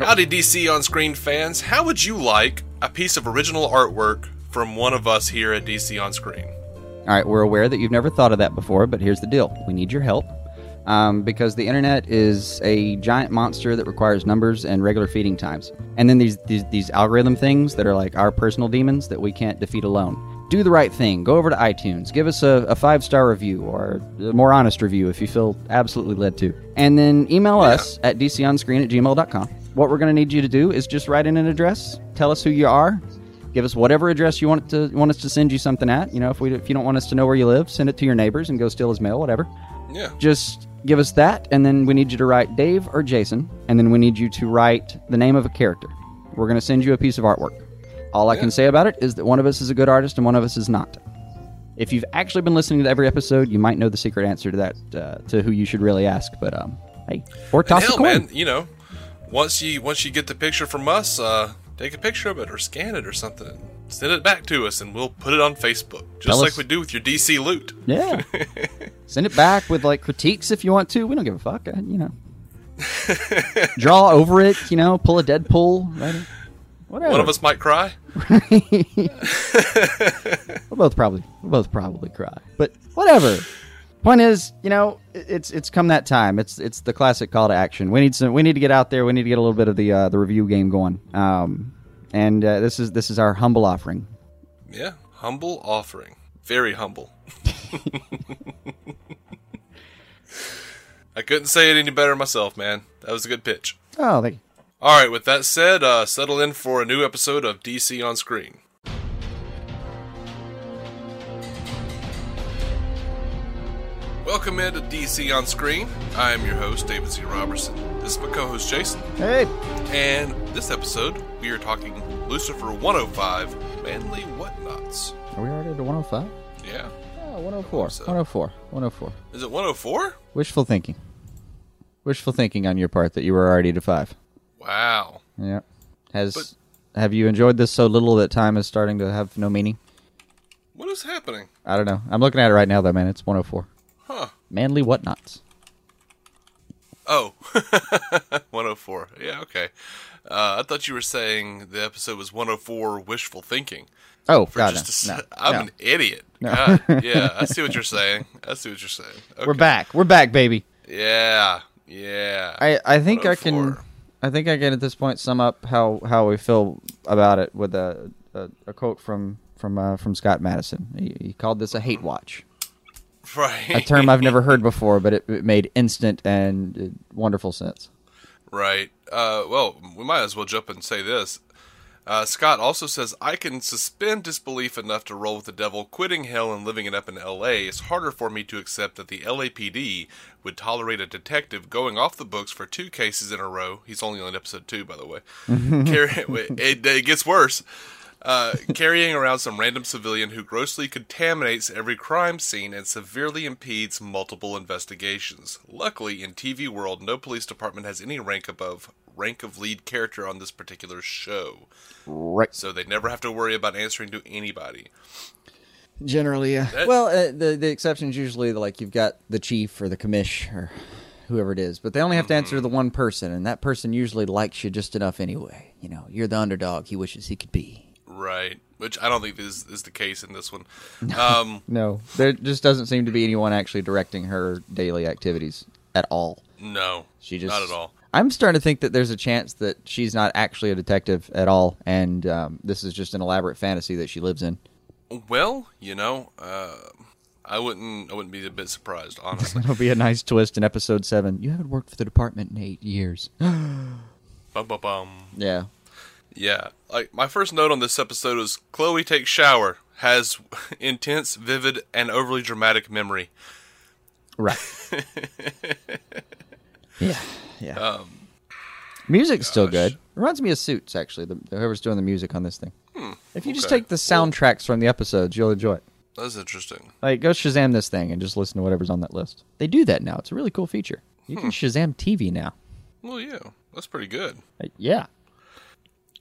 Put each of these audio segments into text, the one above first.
Howdy, DC on Screen fans. How would you like a piece of original artwork from one of us here at DC on Screen? All right, we're aware that you've never thought of that before, but here's the deal: we need your help um, because the internet is a giant monster that requires numbers and regular feeding times, and then these, these these algorithm things that are like our personal demons that we can't defeat alone. Do the right thing. Go over to iTunes. Give us a, a five star review or a more honest review if you feel absolutely led to. And then email us at dconscreen at gmail.com. What we're going to need you to do is just write in an address, tell us who you are, give us whatever address you want to want us to send you something at. You know, if we if you don't want us to know where you live, send it to your neighbors and go steal his mail, whatever. Yeah. Just give us that, and then we need you to write Dave or Jason, and then we need you to write the name of a character. We're going to send you a piece of artwork. All I can say about it is that one of us is a good artist and one of us is not. If you've actually been listening to every episode, you might know the secret answer to that, uh, to who you should really ask. But um, hey, or toss hell, a coin. man, you know, once you once you get the picture from us, uh, take a picture of it or scan it or something. Send it back to us, and we'll put it on Facebook, just Tell like us- we do with your DC loot. Yeah. Send it back with like critiques if you want to. We don't give a fuck. uh, You know. Draw over it. You know. Pull a Deadpool. Right? Whatever. One of us might cry. We'll both probably we'll both probably cry. But whatever. Point is, you know, it's it's come that time. It's it's the classic call to action. We need some. We need to get out there. We need to get a little bit of the uh, the review game going. Um, and uh, this is this is our humble offering. Yeah, humble offering, very humble. I couldn't say it any better myself, man. That was a good pitch. Oh, thank you. All right, with that said, uh, settle in for a new episode of DC on Screen. Welcome into DC on Screen. I am your host, David Z. Robertson. This is my co host, Jason. Hey. And this episode, we are talking Lucifer 105 Manly Whatnots. Are we already to 105? Yeah. Oh, 104. so. 104. 104. Is it 104? Wishful thinking. Wishful thinking on your part that you were already to five. Wow. Yeah. Has But- have you enjoyed this so little that time is starting to have no meaning? What is happening? I don't know. I'm looking at it right now though, man. It's 104. Huh. Manly whatnots. Oh, 104. Yeah, okay. Uh, I thought you were saying the episode was 104 wishful thinking. Oh, For God, just no. a no, I'm no. an idiot. God, yeah, I see what you're saying. I see what you're saying. We're back. We're back, baby. Yeah, yeah. I, I think I can I think I can at this point sum up how, how we feel about it with a a, a quote from from uh, from Scott Madison. He, he called this a hate watch, right. a term I've never heard before, but it, it made instant and uh, wonderful sense. Right. Uh, well, we might as well jump and say this. Uh, Scott also says, I can suspend disbelief enough to roll with the devil. Quitting hell and living it up in LA is harder for me to accept that the LAPD would tolerate a detective going off the books for two cases in a row. He's only on episode two, by the way. It, it gets worse. Uh, carrying around some random civilian who grossly contaminates every crime scene and severely impedes multiple investigations. Luckily, in TV world, no police department has any rank above rank of lead character on this particular show, Right. so they never have to worry about answering to anybody. Generally, yeah. That- well, uh, the the exceptions usually like you've got the chief or the commish or whoever it is, but they only have to answer to the one person, and that person usually likes you just enough anyway. You know, you're the underdog he wishes he could be. Right, which I don't think is is the case in this one. Um, No, there just doesn't seem to be anyone actually directing her daily activities at all. no, She just not at all. I'm starting to think that there's a chance that she's not actually a detective at all, and um, this is just an elaborate fantasy that she lives in. Well, you know, uh, I wouldn't I wouldn't be a bit surprised, honestly. It'll be a nice twist in episode seven. You haven't worked for the department in eight years. bum, bum, bum. yeah. Yeah, like my first note on this episode is Chloe takes shower, has intense, vivid, and overly dramatic memory. Right. yeah. Yeah. Um, Music's still good. Reminds me of Suits, actually. The, whoever's doing the music on this thing. Hmm, if you just take the soundtracks from the episodes, you'll enjoy it. That's interesting. Like, go Shazam this thing and just listen to whatever's on that list. They do that now. It's a really cool feature. You can hmm. Shazam TV now. Well, yeah, that's pretty good. Like, yeah.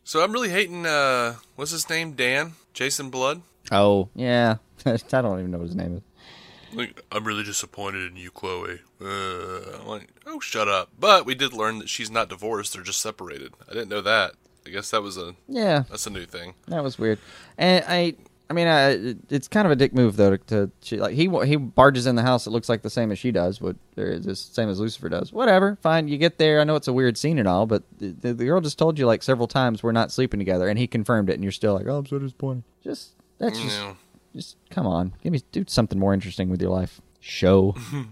So I'm really hating. uh What's his name? Dan Jason Blood. Oh, yeah. I don't even know what his name is. Like, I'm really disappointed in you, Chloe. Uh, I'm like, oh, shut up. But we did learn that she's not divorced; they're just separated. I didn't know that. I guess that was a Yeah, that's a new thing. that was weird. And I, I mean, I, it's kind of a dick move though to, to she, like he he barges in the house. It looks like the same as she does, but the same as Lucifer does. Whatever, fine. You get there. I know it's a weird scene and all, but the, the, the girl just told you like several times we're not sleeping together, and he confirmed it, and you're still like, oh, I'm so disappointed. Just that's just Yeah. just come on, give me do something more interesting with your life. Show.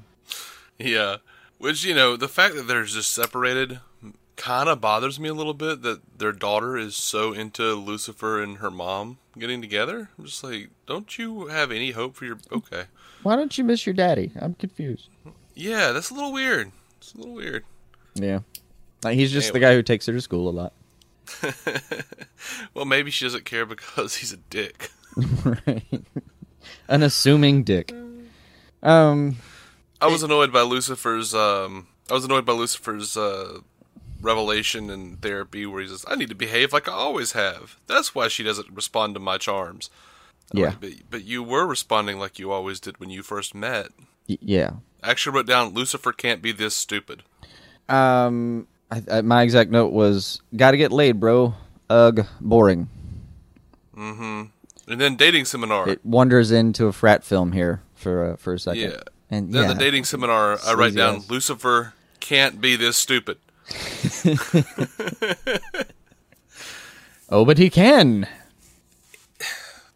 Yeah. Which, you know, the fact that they're just separated kind of bothers me a little bit that their daughter is so into Lucifer and her mom getting together. I'm just like, don't you have any hope for your. Okay. Why don't you miss your daddy? I'm confused. Yeah, that's a little weird. It's a little weird. Yeah, like he's just the guy who takes her to school a lot. Well, maybe she doesn't care because he's a dick. right. An assuming dick. Um. I was annoyed by Lucifer's. Um, I was annoyed by Lucifer's uh, revelation in therapy, where he says, "I need to behave like I always have." That's why she doesn't respond to my charms. Yeah. like, but, but you were responding like you always did when you first met. y- yeah. I actually wrote down Lucifer can't be this stupid. Um. I, I, my exact note was, "Gotta get laid, bro." Ugh, boring. Mm-hmm. And then dating seminar. It wanders into a frat film here for uh, for a second. yeah. And then yeah, the dating seminar, I write down. Lucifer can't be this stupid. Oh, but he can.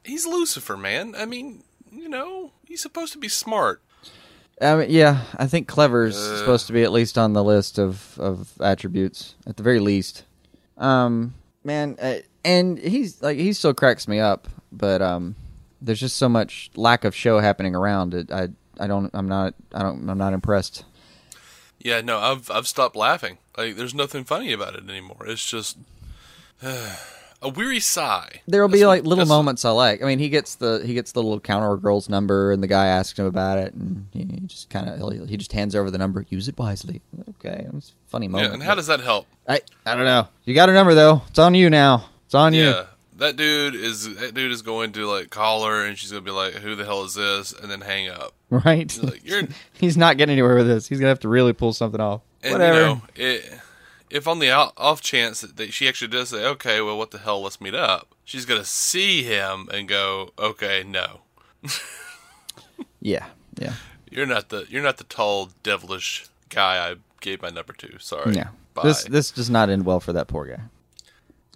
He's Lucifer, man. I mean, you know, he's supposed to be smart. Mean, yeah, I think clever's Uh. supposed to be at least on the list of, of attributes, at the very least. Um, man, uh, and he's like he still cracks me up, but um, there's just so much lack of show happening around it. I I don't I'm not I don't I'm not impressed. Yeah, no, I've I've stopped laughing. Like, there's nothing funny about it anymore. It's just a weary sigh. There'll be like little moments I like. I mean, he gets the he gets the little counter girl's number, and the guy asks him about it, and he just kind of he just hands over the number. Use it wisely. Okay, it's a funny moment. Yeah, and how does that help? I I don't know. You got a number though. It's on you now. It's on you. Yeah, that dude is that dude is going to like call her, and she's gonna be like, "Who the hell is this?" and then hang up. Right. Like you're, He's not getting anywhere with this. He's gonna have to really pull something off. And Whatever. you know, it, if on the off chance that she actually does say, "Okay, well, what the hell? Let's meet up," she's gonna see him and go, "Okay, no, yeah. Yeah. you're not the you're not the tall devilish guy I gave my number to." Sorry. Yeah. Bye. This this does not end well for that poor guy.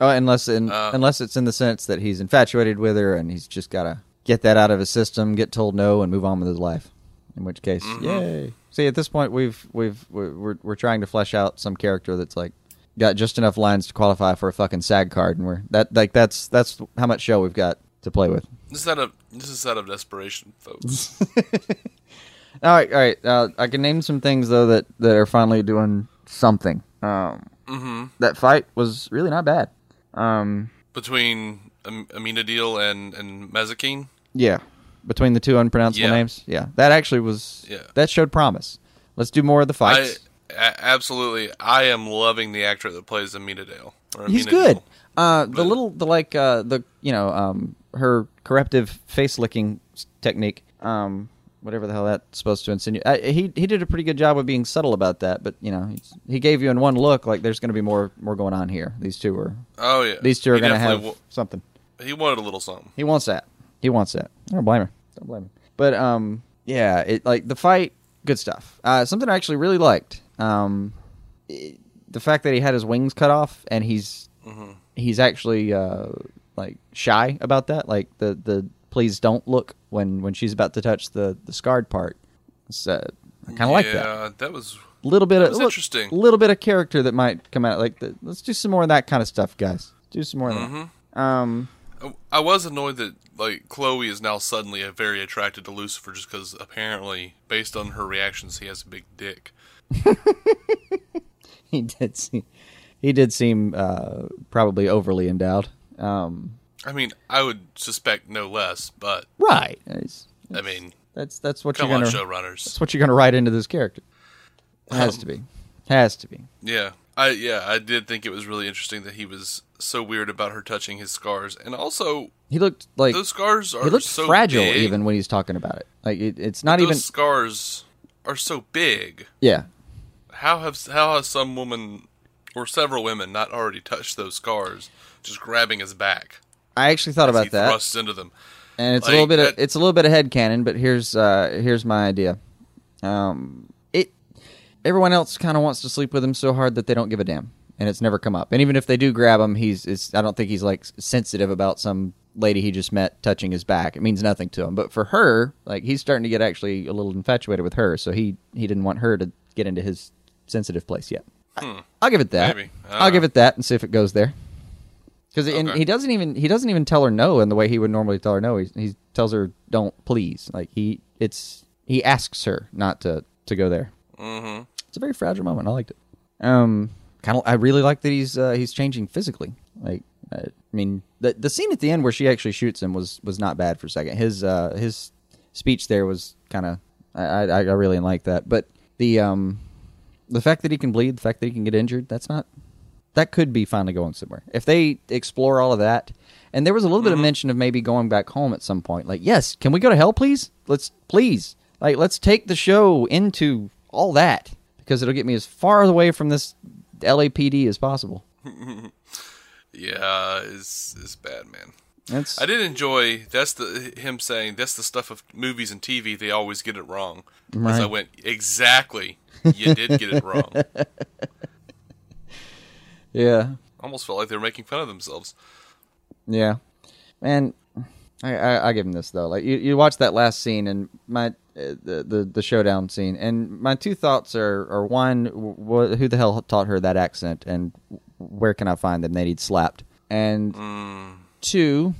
Oh, unless in Uh, unless it's in the sense that he's infatuated with her and he's just gotta get that out of his system, get told no, and move on with his life. In which case, Mm-hmm. yay! See, at this point, we've we've we're we're, trying to flesh out some character that's like got just enough lines to qualify for a fucking SAG card, and we're that like that's that's how much show we've got to play with. This is out of this is out of desperation, folks. All right, all right. Uh, I can name some things though that, that are finally doing something. Um, mm-hmm. That fight was really not bad. Um, Between Am- Deal and and Mazikeen. yeah, between the two unpronounceable Yeah. names, yeah, that actually was Yeah. that showed promise. Let's do more of the I fights. a- absolutely. I am loving the actor that plays Amenadiel. or He's good. Uh, the little the like uh, the you know um, her corrective face licking technique. Um, whatever the hell that's supposed to insinuate. Uh, he he did a pretty good job of being subtle about that, but you know he gave you in one look like there's going to be more more going on here. These two are Oh yeah. These two are going to have definitely something. he wanted a little something. He wants that. He wants that. I don't blame him. Don't blame him. But um, yeah, it like the fight, good stuff. Uh, something I actually really liked. Um, it- the fact that he had his wings cut off and he's he's actually uh, like shy about that. Like the the please don't look when when she's about to touch the the scarred part. So I kind of like that. Yeah, that was A little bit That of was interesting. A little bit of character that might come out. Like the, let's do some more of that kind of stuff, guys. Do some more of Mm-hmm. that. Um, I was annoyed that like Chloe is now suddenly very attracted to Lucifer just because apparently, based on her reactions, he has a big dick. he did seem he did seem uh, probably overly endowed. Um, I mean, I would suspect no less, but right. It's- I mean, That's that's what come you're gonna showrunners. that's what you're gonna write into this character. Has to be. Has to be. Yeah, I yeah, I did think it was really interesting that he was so weird about her touching his scars, and also He looked like those scars are he looked so fragile big. even when he's talking about it. Like it, it's not those even. scars are so big. Yeah. How have how has some woman or several women not already touched those scars, just grabbing his back I actually thought about that. thrusts into them? and it's a little bit of that- it's a little bit of head canon, but here's uh here's my idea. Um everyone else kind of wants to sleep with him so hard that they don't give a damn and it's never come up. And even if they do grab him, he's I don't think he's like sensitive about some lady he just met touching his back. It means nothing to him. But for her, like he's starting to get actually a little infatuated with her, so he he didn't want her to get into his sensitive place yet. I, I'll give it that. Maybe. Uh, I'll give it that and see if it goes there. Because Okay. he doesn't even he doesn't even tell her no in the way he would normally tell her no. He, he tells her don't please. Like he it's he asks her not to to go there. Mm-hmm. It's a very fragile moment. I liked it. Um, kind of. I really like that he's uh, he's changing physically. Like uh, I mean, the the scene at the end where she actually shoots him was was not bad for a second. His uh his speech there was kind of I, I I really like that. But the um the fact that he can bleed, the fact that he can get injured, that's not that could be finally going somewhere. If they explore all of that, and there was a little bit of mention of maybe going back home at some point. Like, yes, can we go to hell, please? Let's please, like, let's take the show into all that because it'll get me as far away from this LAPD as possible. Yeah, it's it's bad, man. That's I did enjoy that's the him saying that's the stuff of movies and TV they always get it wrong. As I went exactly, you did get it wrong. yeah, Almost felt like they were making fun of themselves. yeah, man. I, I I give him this though. Like you, you watch that last scene and my the, the the showdown scene, and my two thoughts are are one, wh- who the hell taught her that accent, and where can I find them? They need slapped. And two,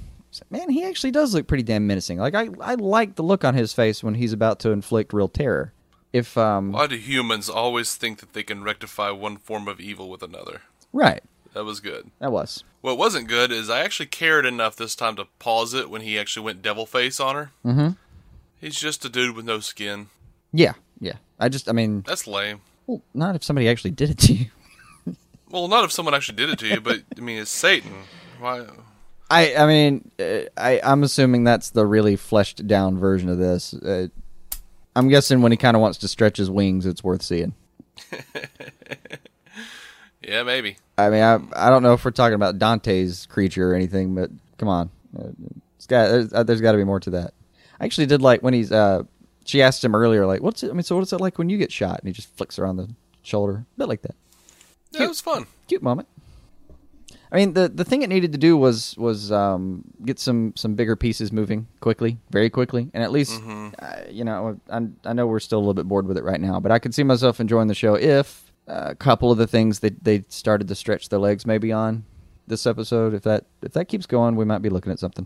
man, he actually does look pretty damn menacing. Like I I like the look on his face when he's about to inflict real terror. If um Why do humans always think that they can rectify one form of evil with another? right, That was good. that was What wasn't good is I actually cared enough this time to pause it when he actually went devil face on her. Mm-hmm. He's just a dude with no skin. yeah yeah. I just I mean, That's lame. well, not if somebody actually did it to you. Well, not if someone actually did it to you, but I mean, it's Satan. Why? I I mean uh, I I'm assuming that's the really fleshed down version of this. Uh, I'm guessing when he kind of wants to stretch his wings, it's worth seeing. Yeah, maybe. I mean, I I don't know if we're talking about Dante's creature or anything, but come on, uh, it's got there's, uh, there's got to be more to that. I actually did like when he's uh she asked him earlier like what's it I mean so what's it like when you get shot and he just flicks her on the shoulder a bit like that Yeah, it was fun. cute moment. I mean the the thing it needed to do was was um, get some some bigger pieces moving quickly, very quickly, and at least uh, you know I, I know we're still a little bit bored with it right now, but I could see myself enjoying the show if uh, a couple of the things that they started to stretch their legs maybe on this episode. If that if that keeps going, we might be looking at something.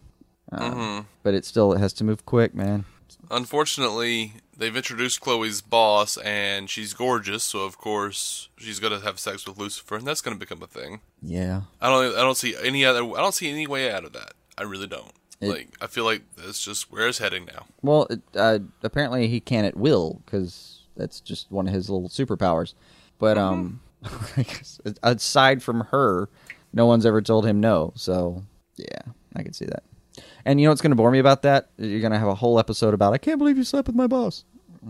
Uh, But it still it has to move quick, man. Unfortunately, they've introduced Chloe's boss, and she's gorgeous, so of course she's gonna have sex with Lucifer, and that's gonna become a thing. Yeah, I don't. I don't see any other. I don't see any way out of that. I really don't. It- like, I feel like that's just where it's heading now. Well, it, uh, apparently he can at will because that's just one of his little superpowers. But um, I guess aside from her, no one's ever told him no. So yeah, I can see that. And you know what's going to bore me about that? You're going to have a whole episode about I can't believe you slept with my boss.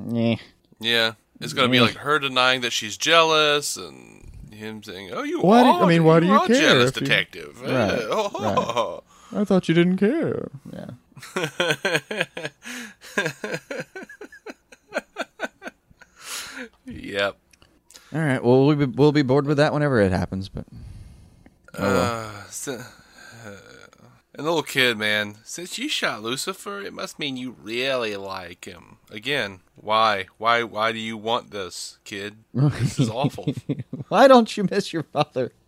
Yeah, Yeah, it's gonna be like her denying that she's jealous, and him saying, "Oh, you Why do- I mean, why do you are care jealous, you- detective?" Right, Eh, oh, I thought you didn't care. Yeah. Yep. All right. Well, we'll be, we'll be bored with that whenever it happens. But Uh, si- uh, and the little kid, man, since you shot Lucifer, it must mean you really like him. Again, why? Why? Why do you want this, kid? This is awful. why don't you miss your father?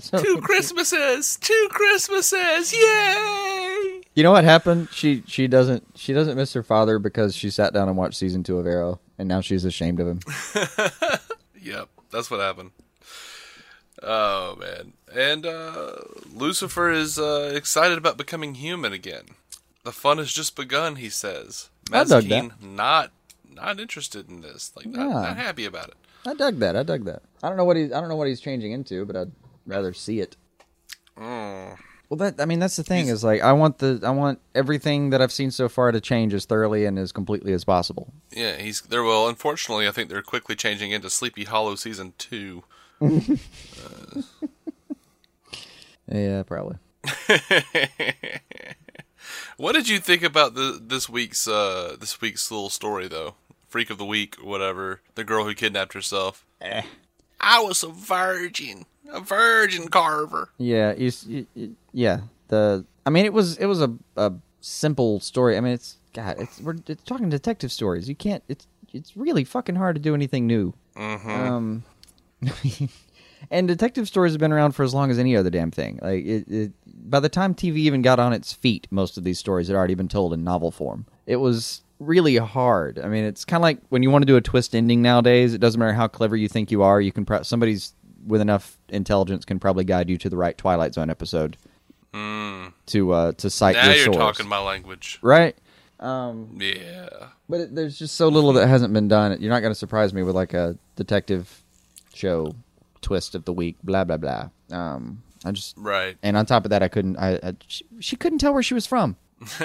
So- two Christmases, two Christmases, yay! you know what happened? She she doesn't she doesn't miss her father because she sat down and watched season two of Arrow, and now she's ashamed of him. Yep, that's what happened. Oh man, and uh, Lucifer is uh, excited about becoming human again. The fun has just begun, he says. I dug Mazikeen not not interested in this, like not, Yeah. not happy about it. I dug that. I dug that. I don't know what he's I don't know what he's changing into, but I'd rather see it. Well, that I mean that's the thing is like I want the I want everything that I've seen so far to change as thoroughly and as completely as possible. Yeah, he's there. Well, unfortunately, I think they're quickly changing into Sleepy Hollow season two. Yeah, probably. What did you think about the this week's uh this week's little story though? Freak of the week whatever. The girl who kidnapped herself. I was a virgin, a virgin Carver. Yeah, you, you, you- yeah. The I mean it was it was a, a simple story. I mean it's God, it's we're it's talking detective stories. You can't it's it's really fucking hard to do anything new. Mhm. Um, and detective stories have been around for as long as any other damn thing. Like it, it, by the time TV even got on its feet, most of these stories had already been told in novel form. It was really hard. I mean, it's kind of like when you want to do a twist ending nowadays. It doesn't matter how clever you think you are. You can pro- somebody's with enough intelligence can probably guide you to the right Twilight Zone episode to uh, to cite Now your you're source. talking my language. right. Yeah. But it, there's just so little that hasn't been done. You're not going to surprise me with like a detective show twist of the week. Blah blah blah. Um, I just Right. and on top of that, I couldn't. I, I she, she couldn't tell where she was from.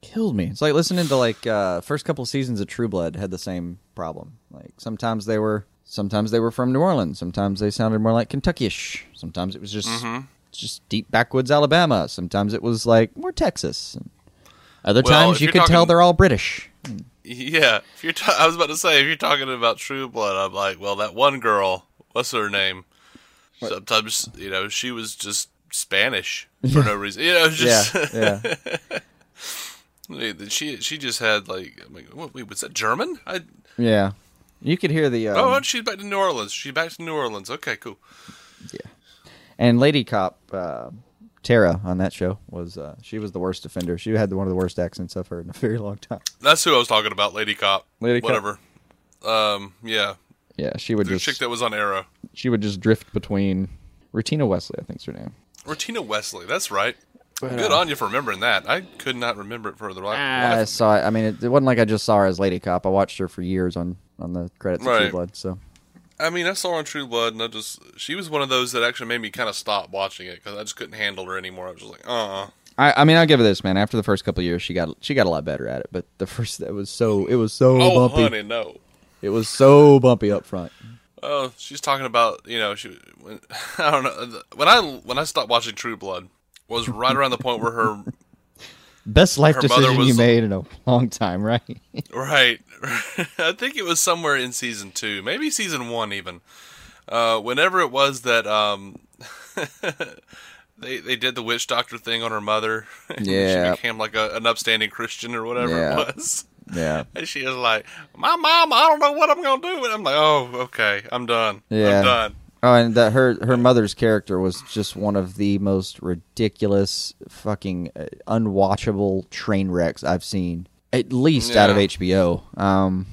Killed me. It's like listening to like uh, first couple seasons of True Blood had the same problem. Like sometimes they were sometimes they were from New Orleans. Sometimes they sounded more like Kentucky-ish. Sometimes it was just just deep backwoods Alabama. Sometimes it was like more Texas. And other Well, times you could tell they're all British. Yeah. If you're, ta- I was about to say, if you're talking about True Blood, I'm like, well, that one girl, what's her name? Sometimes, you know, she was just Spanish for no reason. You know, just yeah. she she just had like, I'm like, what, wait, was that German? I Yeah. You could hear the um, oh, she's back to New Orleans. She's back to New Orleans. Okay, cool. Yeah, and Lady Cop uh, Tara on that show was uh, she was the worst offender. She had one of the worst accents I've heard in a very long time. That's who I was talking about, Lady Cop. Lady Cop. Whatever. Um, yeah, Yeah, she would the just chick that was on Arrow, she would just drift between Rutina Wesley, I think's her name. Retina Wesley. That's right. But, Good uh, on you for remembering that. I could not remember it for the life. I saw it. I mean, it, it wasn't like I just saw her as Lady Cop. I watched her for years on on the credits of True Blood. So I mean, I saw her on True Blood, and I just she was one of those that actually made me kind of stop watching it because I just couldn't handle her anymore. I was just like, uh, uh I, I mean, I'll give her this, man. After the first couple of years, she got she got a lot better at it. But the first, it was so it was so oh, bumpy. honey, no. It was so bumpy up front. Oh, she's talking about you know she. When, I don't know when I when I stopped watching True Blood was right around the point where her Best life Her decision you made in a long time, right? Right. I think it was somewhere in season two, maybe season one even. Uh, whenever it was that um, they they did the witch doctor thing on her mother, and Yeah. she became like a, an upstanding Christian or whatever Yeah. it was. yeah. And she was like, "My mom, I don't know what I'm gonna do." And I'm like, "Oh, okay, I'm done. Yeah. I'm done." Oh, and that her her mother's character was just one of the most ridiculous, fucking uh, unwatchable train wrecks I've seen, at least out of HBO. Um,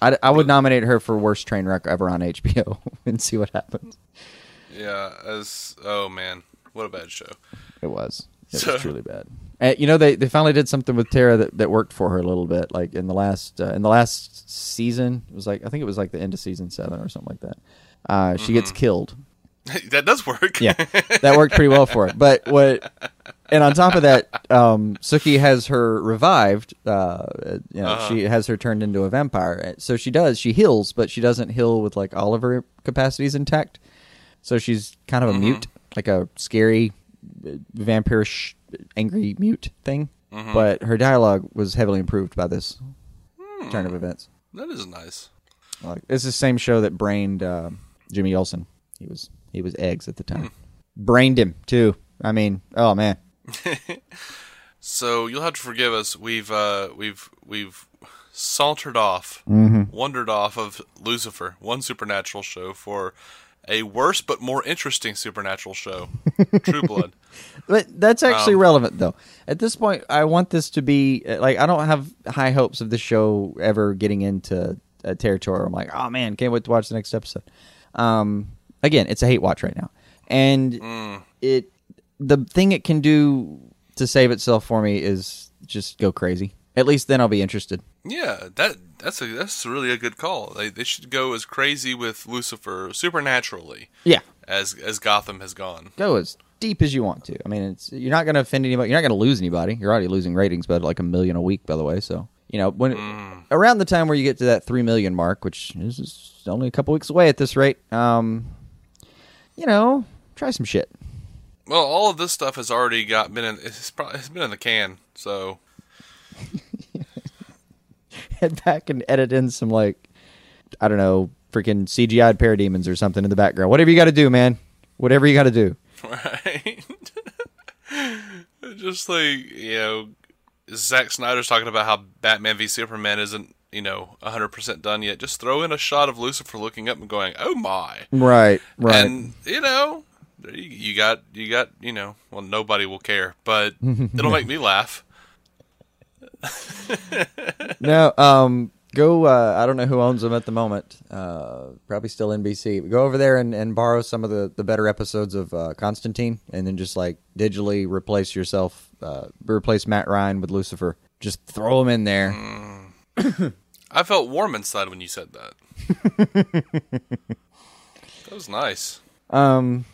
I, I would nominate her for worst train wreck ever on HBO and see what happens. Yeah. As oh man, what a bad show. It was. It So- was truly bad. And, you know, they, they finally did something with Tara that, that worked for her a little bit. Like in the last uh, in the last season, it was like I think it was like the end of season seven or something like that. Uh, she gets killed. that does work. Yeah, that worked pretty well for it. But what, and on top of that, um, Sookie has her revived. Uh, you know, she has her turned into a vampire. So she does. She heals, but she doesn't heal with like all of her capacities intact. So she's kind of a mute, like a scary, uh, vampirish, angry mute thing. But her dialogue was heavily improved by this turn of events. that is nice. Like, it's the same show that brained uh, Jimmy Olsen. He was he was eggs at the time. Brained him too. I mean, oh man. So you'll have to forgive us. We've uh, we've we've sauntered off, Mm-hmm. wandered off of Lucifer, one supernatural show, for a worse but more interesting supernatural show, True Blood. But that's actually Um, relevant, though. At this point, I want this to be uh, like I don't have high hopes of the show ever getting into a territory. Where I'm like, oh man, can't wait to watch the next episode. Um, again, it's a hate watch right now, and Mm. it the thing it can do to save itself for me is just go crazy. At least then I'll be interested. Yeah, that that's a that's really a good call. They they should go as crazy with Lucifer supernaturally Yeah, as as Gotham has gone. go as deep as you want to. I mean, it's you're not going to offend anybody. You're not going to lose anybody. You're already losing ratings by like a million a week, by the way. So you know when around the time where you get to that three million mark, which is only a couple weeks away at this rate, um, you know, try some shit. Well, all of this stuff has already got been in it's, probably, it's been in the can. So Head back and edit in some like I don't know, freaking CGI'd parademons or something in the background. Whatever you got to do, man. Whatever you got to do. right, just like you know, Zack Snyder's talking about how Batman v Superman isn't you know hundred percent done yet. Just throw in a shot of Lucifer looking up and going, "Oh my!" Right, right. And you know, you- you got you got you know, well, nobody will care, but it'll make me laugh. no, um, go. Uh, I don't know who owns them at the moment. Uh, probably still NBC. Go over there and, and borrow some of the, the better episodes of uh, Constantine, and then just like digitally replace yourself, uh, replace Matt Ryan with Lucifer. Just throw him in there. I felt warm inside when you said that. that was nice. Um,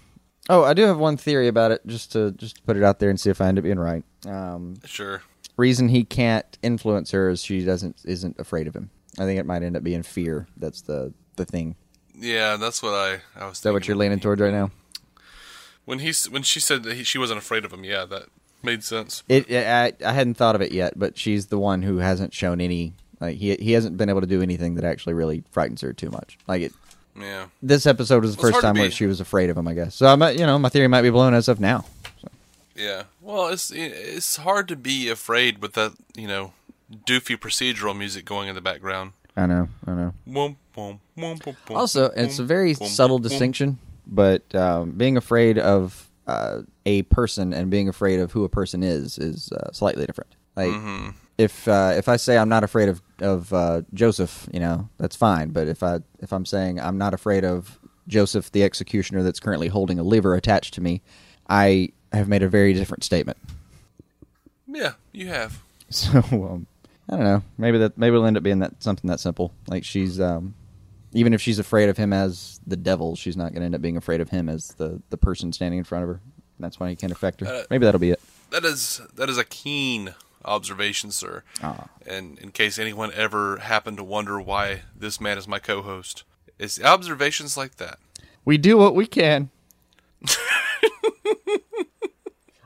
oh, I do have one theory about it, just to just to put it out there and see if I end up being right. Um, Sure. reason he can't influence her is she doesn't isn't afraid of him. I think it might end up being fear. That's the the thing. Yeah, that's what I I was. Is that what you're leaning towards right now? When he's when she said that he, she wasn't afraid of him, yeah, that made sense. It, I, I hadn't thought of it yet, but she's the one who hasn't shown any. Like he he hasn't been able to do anything that actually really frightens her too much. Like it. Yeah. This episode was the Well, it's first hard to time where be- she was afraid of him. I guess. So I'm, you know, my theory might be blown as of now. Yeah. Well, it's it's hard to be afraid with that, you know, doofy procedural music going in the background. I know. I know. Whoom, Also, it's a very subtle distinction, but um, being afraid of uh, a person and being afraid of who a person is is uh, slightly different. Like Mm-hmm. if uh, if I say I'm not afraid of of uh, Joseph, you know, that's fine. But if I if I'm saying I'm not afraid of Joseph, the executioner that's currently holding a liver attached to me, I have made a very different statement. Yeah, you have. So um, I don't know. Maybe that maybe it'll end up being that something that simple. Like she's um, even if she's afraid of him as the devil, she's not going to end up being afraid of him as the the person standing in front of her. That's why he can't affect her. Uh, maybe that'll be it. That is that is a keen observation, sir. Ah. And in case anyone ever happened to wonder why this man is my co-host, it's observations like that. We do what we can.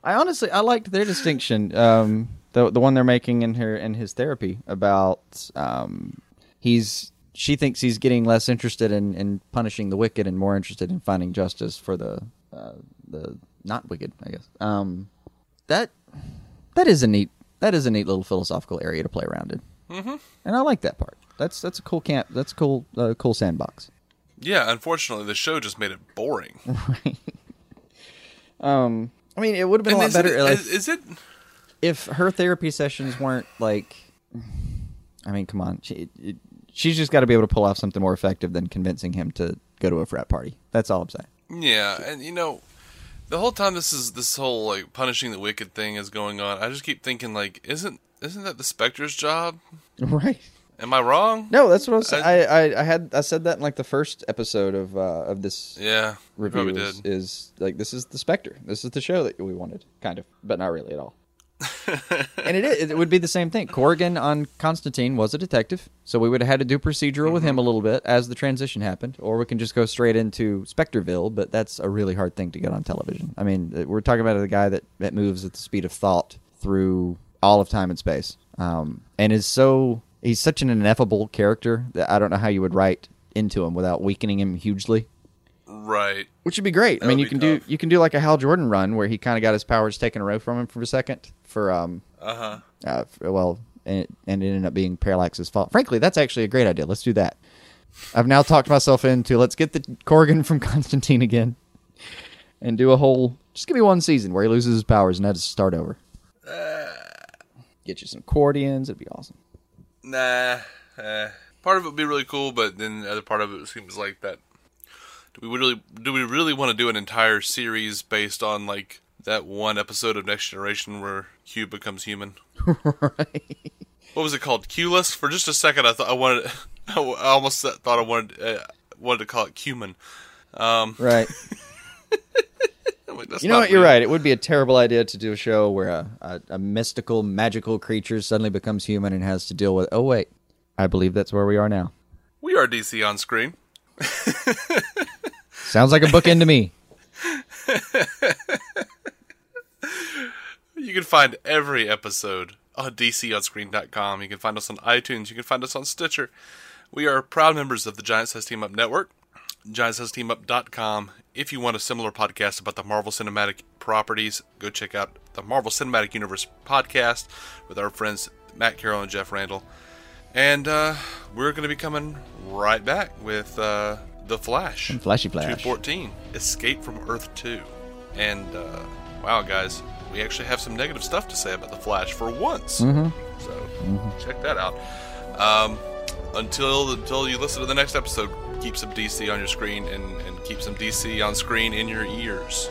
I honestly I liked their distinction. Um, the the one they're making in her in his therapy about um, he's she thinks he's getting less interested in, in punishing the wicked and more interested in finding justice for the uh, the not wicked. I guess um, that that is a neat that is a neat little philosophical area to play around in, mm-hmm. and I like that part. That's that's a cool camp. That's a cool uh, cool sandbox. Yeah, unfortunately, the show just made it boring. Um, I mean, it would have been And a lot better it, like, is, is it? if her therapy sessions weren't like. I mean, come on, she, it, she's just got to be able to pull off something more effective than convincing him to go to a frat party. That's all I'm saying. Yeah, and you know, the whole time this is this whole like punishing the wicked thing is going on, I just keep thinking like, isn't isn't that the Spectre's job? Right. Am I wrong? No, that's what I was saying. I- I, I, had I said that in like the first episode of uh, of this Yeah, review probably is, did. is like this is the Spectre. This is the show that we wanted, kind of, but not really at all. and it is, it would be the same thing. Corrigan on Constantine was a detective, so we would have had to do procedural with him a little bit as the transition happened, or we can just go straight into Spectreville. But that's a really hard thing to get on television. I mean, uh, we're talking about a guy that that moves at the speed of thought through all of time and space, um, and is so He's such an ineffable character that I don't know how you would write into him without weakening him hugely. Right. Which would be great. That I mean, you can do you can do like a Hal Jordan run where he kind of got his powers taken away from him for a second for um Uh-huh. uh f- well and it, and it ended up being Parallax's fault. Frankly, that's actually a great idea. Let's do that. I've now talked myself into let's get the Corrigan from Constantine again and do a whole just give me one season where he loses his powers and to start over. Get you some accordions, it'd be awesome. Nah. Eh. Part of it would be really cool, but then the other part of it seems like that. Do we really do we really want to do an entire series based on like that one episode of Next Generation where Q becomes human? right. What was it called? Q-less? For just a second, I thought I wanted. I almost thought I wanted uh, wanted to call it Cumin. Right. Like, You know what? You're right. It would be a terrible idea to do a show where a, a, a mystical, magical creature suddenly becomes human and has to deal with. Oh wait, I believe that's where we are now. We are DC on screen. Sounds like a bookend to me. You can find every episode on DCOnScreen.com. You can find us on iTunes. You can find us on Stitcher. We are proud members of the Giant Size Team Up Network, GiantSizeTeamUp.com. If you want a similar podcast about the Marvel Cinematic properties, go check out the Marvel Cinematic Universe podcast with our friends Matt Carroll and Jeff Randall. And uh, we're going to be coming right back with uh, The Flash. And Flashy Flash. 214 Escape from Earth 2. And uh, wow, guys, we actually have some negative stuff to say about The Flash for once. Mm-hmm. So check that out. Um, until until you listen to the next episode, keep some DC on your screen and, and keep some DC on screen in your ears.